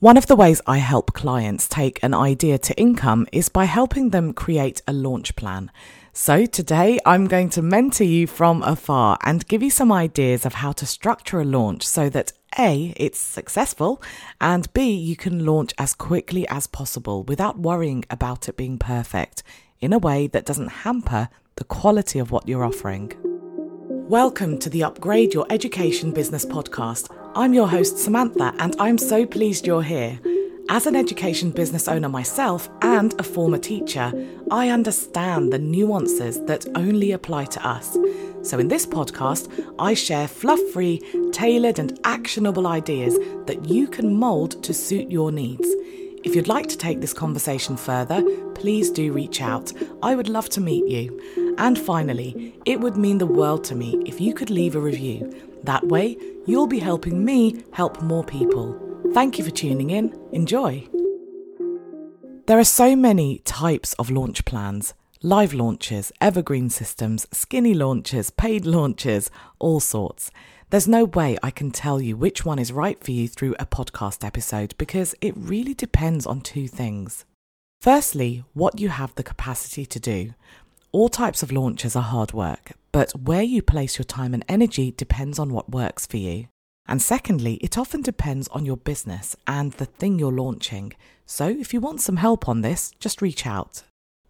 One of the ways I help clients take an idea to income is by helping them create a launch plan. So today I'm going to mentor you from afar and give you some ideas of how to structure a launch so that A, it's successful, and B, you can launch as quickly as possible without worrying about it being perfect in a way that doesn't hamper the quality of what you're offering. Welcome to the Upgrade Your Education Business podcast. I'm your host, Sumantha, and I'm so pleased you're here. As an education business owner myself and a former teacher, I understand the nuances that only apply to us. So, in this podcast, I share fluff free, tailored, and actionable ideas that you can mould to suit your needs. If you'd like to take this conversation further, please do reach out. I would love to meet you. And finally, it would mean the world to me if you could leave a review. That way, you'll be helping me help more people. Thank you for tuning in. Enjoy. There are so many types of launch plans live launches, evergreen systems, skinny launches, paid launches, all sorts. There's no way I can tell you which one is right for you through a podcast episode because it really depends on two things. Firstly, what you have the capacity to do. All types of launches are hard work, but where you place your time and energy depends on what works for you. And secondly, it often depends on your business and the thing you're launching. So if you want some help on this, just reach out.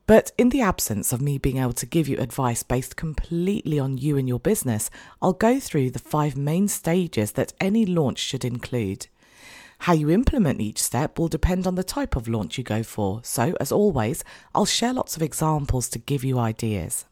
But in the absence of me being able to give you advice based completely on you and your business, I'll go through the five main stages that any launch should include. How you implement each step will depend on the type of launch you go for, so as always, I'll share lots of examples to give you ideas.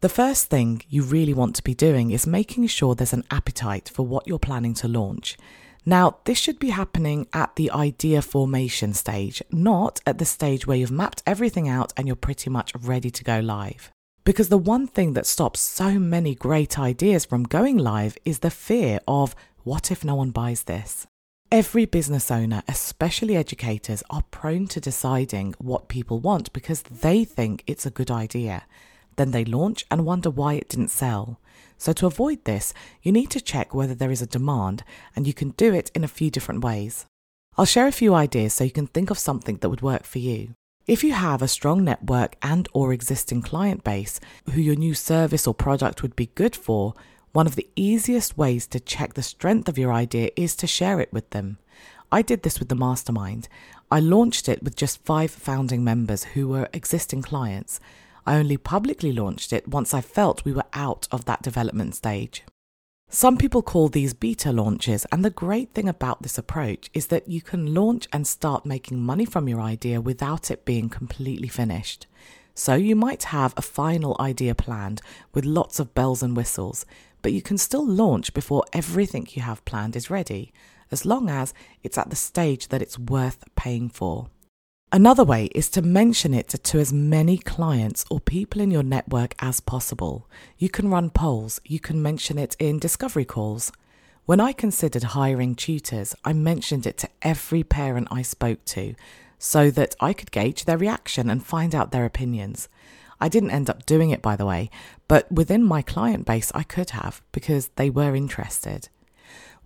The first thing you really want to be doing is making sure there's an appetite for what you're planning to launch. Now, this should be happening at the idea formation stage, not at the stage where you've mapped everything out and you're pretty much ready to go live. Because the one thing that stops so many great ideas from going live is the fear of what if no one buys this? Every business owner, especially educators, are prone to deciding what people want because they think it's a good idea. Then they launch and wonder why it didn't sell. So, to avoid this, you need to check whether there is a demand, and you can do it in a few different ways. I'll share a few ideas so you can think of something that would work for you. If you have a strong network and or existing client base who your new service or product would be good for, one of the easiest ways to check the strength of your idea is to share it with them. I did this with the mastermind. I launched it with just 5 founding members who were existing clients. I only publicly launched it once I felt we were out of that development stage. Some people call these beta launches, and the great thing about this approach is that you can launch and start making money from your idea without it being completely finished. So you might have a final idea planned with lots of bells and whistles, but you can still launch before everything you have planned is ready, as long as it's at the stage that it's worth paying for. Another way is to mention it to as many clients or people in your network as possible. You can run polls, you can mention it in discovery calls. When I considered hiring tutors, I mentioned it to every parent I spoke to so that I could gauge their reaction and find out their opinions. I didn't end up doing it, by the way, but within my client base, I could have because they were interested.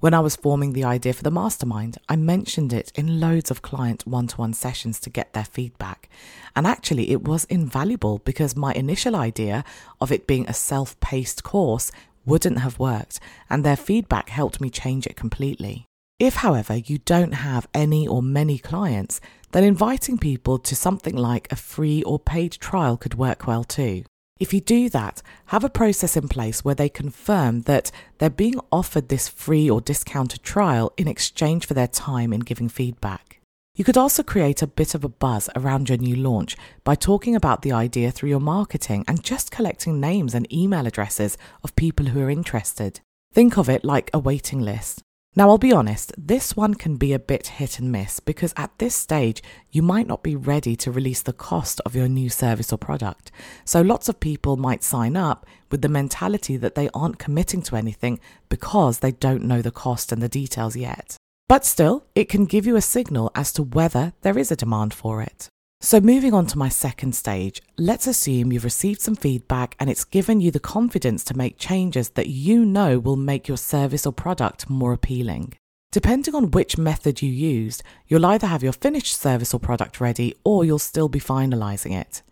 When I was forming the idea for the mastermind, I mentioned it in loads of client one to one sessions to get their feedback. And actually, it was invaluable because my initial idea of it being a self paced course wouldn't have worked, and their feedback helped me change it completely. If, however, you don't have any or many clients, then inviting people to something like a free or paid trial could work well too. If you do that, have a process in place where they confirm that they're being offered this free or discounted trial in exchange for their time in giving feedback. You could also create a bit of a buzz around your new launch by talking about the idea through your marketing and just collecting names and email addresses of people who are interested. Think of it like a waiting list. Now, I'll be honest, this one can be a bit hit and miss because at this stage, you might not be ready to release the cost of your new service or product. So, lots of people might sign up with the mentality that they aren't committing to anything because they don't know the cost and the details yet. But still, it can give you a signal as to whether there is a demand for it. So, moving on to my second stage, let's assume you've received some feedback and it's given you the confidence to make changes that you know will make your service or product more appealing. Depending on which method you used, you'll either have your finished service or product ready or you'll still be finalizing it.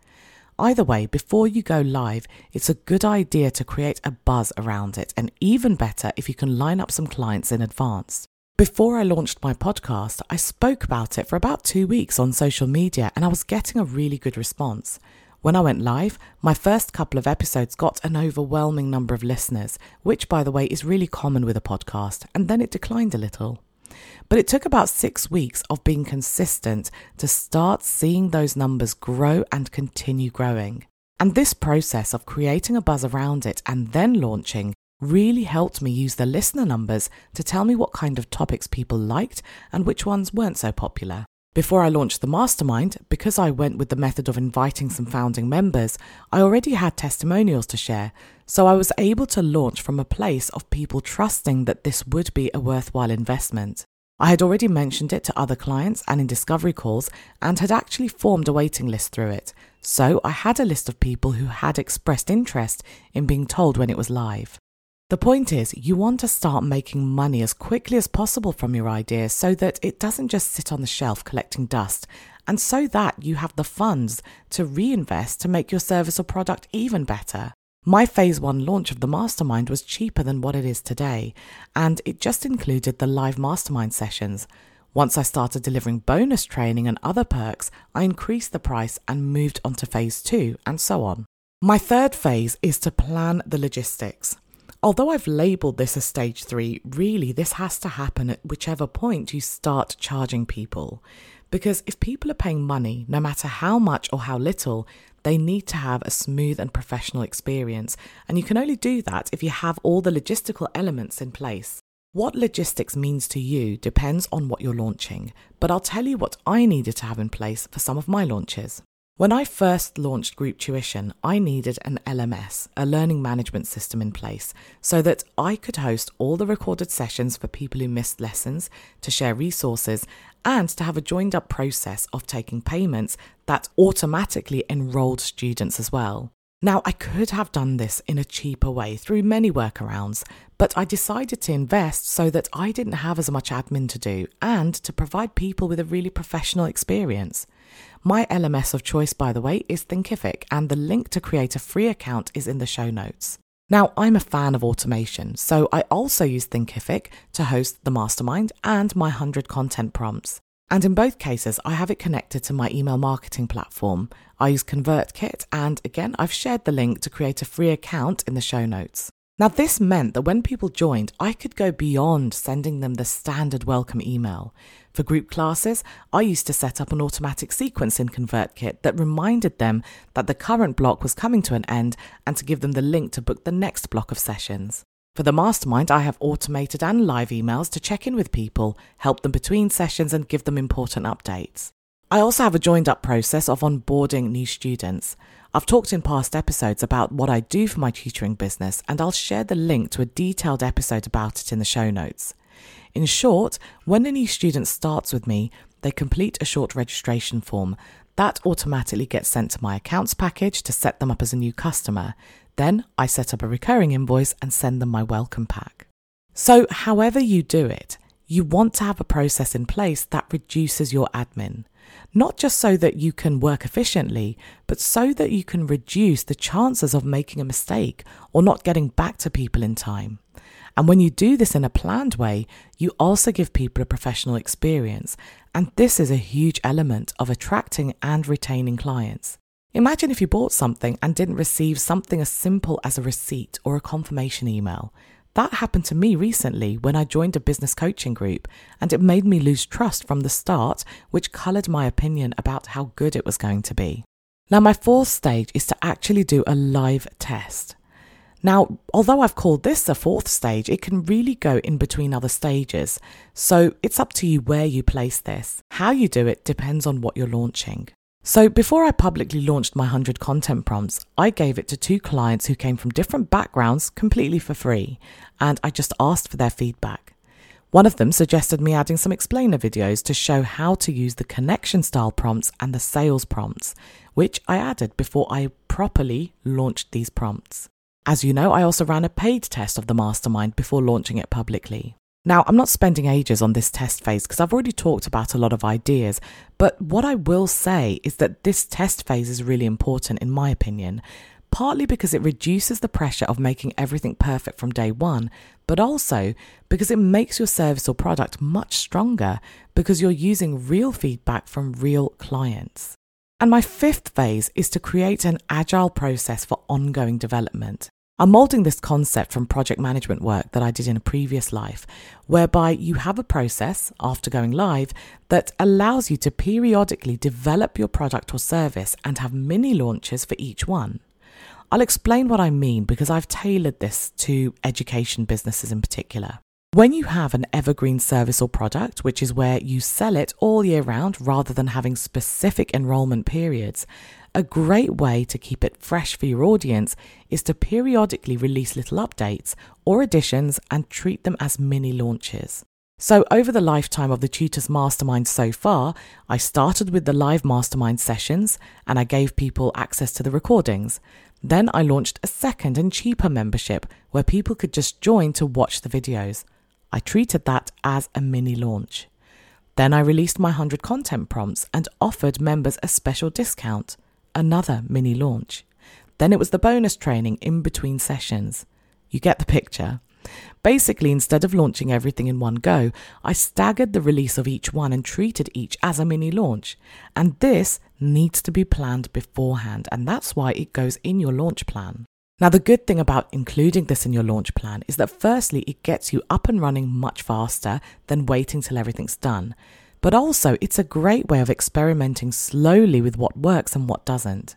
Either way, before you go live, it's a good idea to create a buzz around it, and even better if you can line up some clients in advance. Before I launched my podcast, I spoke about it for about two weeks on social media and I was getting a really good response. When I went live, my first couple of episodes got an overwhelming number of listeners, which, by the way, is really common with a podcast, and then it declined a little. But it took about six weeks of being consistent to start seeing those numbers grow and continue growing. And this process of creating a buzz around it and then launching really helped me use the listener numbers to tell me what kind of topics people liked and which ones weren't so popular. Before I launched the mastermind, because I went with the method of inviting some founding members, I already had testimonials to share, so I was able to launch from a place of people trusting that this would be a worthwhile investment. I had already mentioned it to other clients and in discovery calls and had actually formed a waiting list through it, so I had a list of people who had expressed interest in being told when it was live. The point is, you want to start making money as quickly as possible from your idea so that it doesn't just sit on the shelf collecting dust, and so that you have the funds to reinvest to make your service or product even better. My phase one launch of the mastermind was cheaper than what it is today, and it just included the live mastermind sessions. Once I started delivering bonus training and other perks, I increased the price and moved on to phase two, and so on. My third phase is to plan the logistics. Although I've labeled this as stage three, really this has to happen at whichever point you start charging people. Because if people are paying money, no matter how much or how little, they need to have a smooth and professional experience. And you can only do that if you have all the logistical elements in place. What logistics means to you depends on what you're launching, but I'll tell you what I needed to have in place for some of my launches. When I first launched Group Tuition, I needed an LMS, a learning management system in place, so that I could host all the recorded sessions for people who missed lessons, to share resources, and to have a joined up process of taking payments that automatically enrolled students as well. Now, I could have done this in a cheaper way through many workarounds, but I decided to invest so that I didn't have as much admin to do and to provide people with a really professional experience. My LMS of choice, by the way, is Thinkific, and the link to create a free account is in the show notes. Now, I'm a fan of automation, so I also use Thinkific to host the mastermind and my 100 content prompts. And in both cases, I have it connected to my email marketing platform. I use ConvertKit, and again, I've shared the link to create a free account in the show notes. Now, this meant that when people joined, I could go beyond sending them the standard welcome email. For group classes, I used to set up an automatic sequence in ConvertKit that reminded them that the current block was coming to an end and to give them the link to book the next block of sessions. For the mastermind, I have automated and live emails to check in with people, help them between sessions, and give them important updates. I also have a joined up process of onboarding new students. I've talked in past episodes about what I do for my tutoring business, and I'll share the link to a detailed episode about it in the show notes. In short, when a new student starts with me, they complete a short registration form. That automatically gets sent to my accounts package to set them up as a new customer. Then I set up a recurring invoice and send them my welcome pack. So, however you do it, you want to have a process in place that reduces your admin not just so that you can work efficiently, but so that you can reduce the chances of making a mistake or not getting back to people in time. And when you do this in a planned way, you also give people a professional experience. And this is a huge element of attracting and retaining clients. Imagine if you bought something and didn't receive something as simple as a receipt or a confirmation email. That happened to me recently when I joined a business coaching group, and it made me lose trust from the start, which coloured my opinion about how good it was going to be. Now, my fourth stage is to actually do a live test. Now, although I've called this a fourth stage, it can really go in between other stages. So it's up to you where you place this. How you do it depends on what you're launching. So, before I publicly launched my 100 content prompts, I gave it to two clients who came from different backgrounds completely for free, and I just asked for their feedback. One of them suggested me adding some explainer videos to show how to use the connection style prompts and the sales prompts, which I added before I properly launched these prompts. As you know, I also ran a paid test of the mastermind before launching it publicly. Now, I'm not spending ages on this test phase because I've already talked about a lot of ideas, but what I will say is that this test phase is really important, in my opinion, partly because it reduces the pressure of making everything perfect from day one, but also because it makes your service or product much stronger because you're using real feedback from real clients. And my fifth phase is to create an agile process for ongoing development. I'm molding this concept from project management work that I did in a previous life, whereby you have a process after going live that allows you to periodically develop your product or service and have mini launches for each one. I'll explain what I mean because I've tailored this to education businesses in particular. When you have an evergreen service or product, which is where you sell it all year round rather than having specific enrollment periods, a great way to keep it fresh for your audience is to periodically release little updates or additions and treat them as mini launches. So, over the lifetime of the Tutors Mastermind so far, I started with the live mastermind sessions and I gave people access to the recordings. Then I launched a second and cheaper membership where people could just join to watch the videos. I treated that as a mini launch. Then I released my 100 content prompts and offered members a special discount another mini launch. Then it was the bonus training in between sessions. You get the picture. Basically, instead of launching everything in one go, I staggered the release of each one and treated each as a mini launch. And this needs to be planned beforehand, and that's why it goes in your launch plan. Now, the good thing about including this in your launch plan is that firstly, it gets you up and running much faster than waiting till everything's done. But also, it's a great way of experimenting slowly with what works and what doesn't.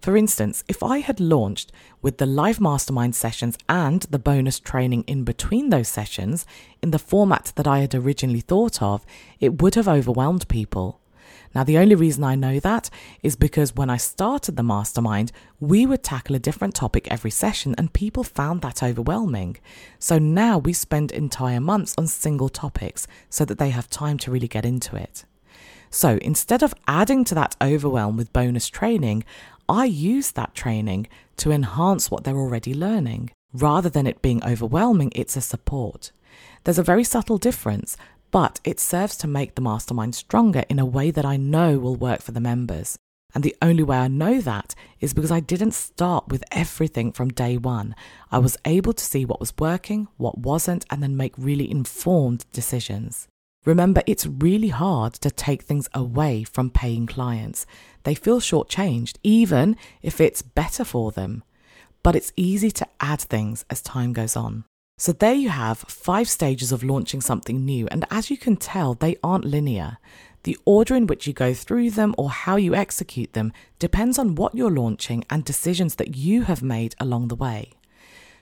For instance, if I had launched with the live mastermind sessions and the bonus training in between those sessions in the format that I had originally thought of, it would have overwhelmed people. Now, the only reason I know that is because when I started the mastermind, we would tackle a different topic every session and people found that overwhelming. So now we spend entire months on single topics so that they have time to really get into it. So instead of adding to that overwhelm with bonus training, I use that training to enhance what they're already learning. Rather than it being overwhelming, it's a support. There's a very subtle difference, but it serves to make the mastermind stronger in a way that I know will work for the members. And the only way I know that is because I didn't start with everything from day one. I was able to see what was working, what wasn't, and then make really informed decisions. Remember, it's really hard to take things away from paying clients. They feel shortchanged, even if it's better for them. But it's easy to add things as time goes on. So there you have five stages of launching something new, and as you can tell, they aren't linear. The order in which you go through them or how you execute them depends on what you're launching and decisions that you have made along the way.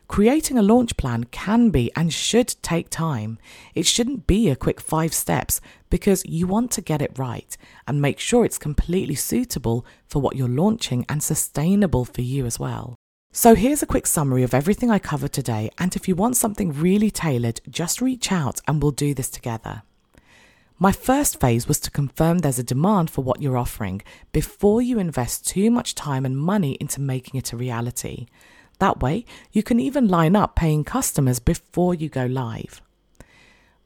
Creating a launch plan can be and should take time. It shouldn't be a quick five steps because you want to get it right and make sure it's completely suitable for what you're launching and sustainable for you as well. So here's a quick summary of everything I covered today, and if you want something really tailored, just reach out and we'll do this together. My first phase was to confirm there's a demand for what you're offering before you invest too much time and money into making it a reality. That way, you can even line up paying customers before you go live.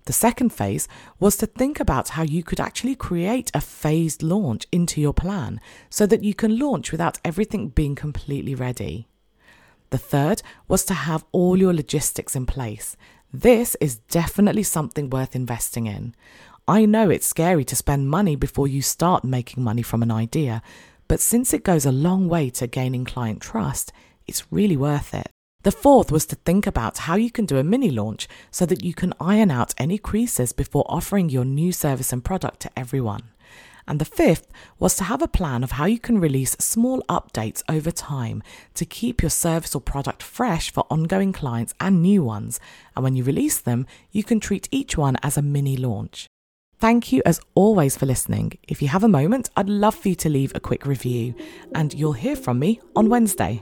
The second phase was to think about how you could actually create a phased launch into your plan so that you can launch without everything being completely ready. The third was to have all your logistics in place. This is definitely something worth investing in. I know it's scary to spend money before you start making money from an idea, but since it goes a long way to gaining client trust, it's really worth it. The fourth was to think about how you can do a mini launch so that you can iron out any creases before offering your new service and product to everyone. And the fifth was to have a plan of how you can release small updates over time to keep your service or product fresh for ongoing clients and new ones. And when you release them, you can treat each one as a mini launch. Thank you as always for listening. If you have a moment, I'd love for you to leave a quick review, and you'll hear from me on Wednesday.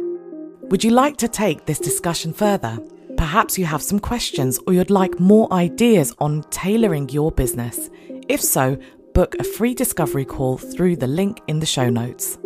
Would you like to take this discussion further? Perhaps you have some questions or you'd like more ideas on tailoring your business. If so, book a free discovery call through the link in the show notes.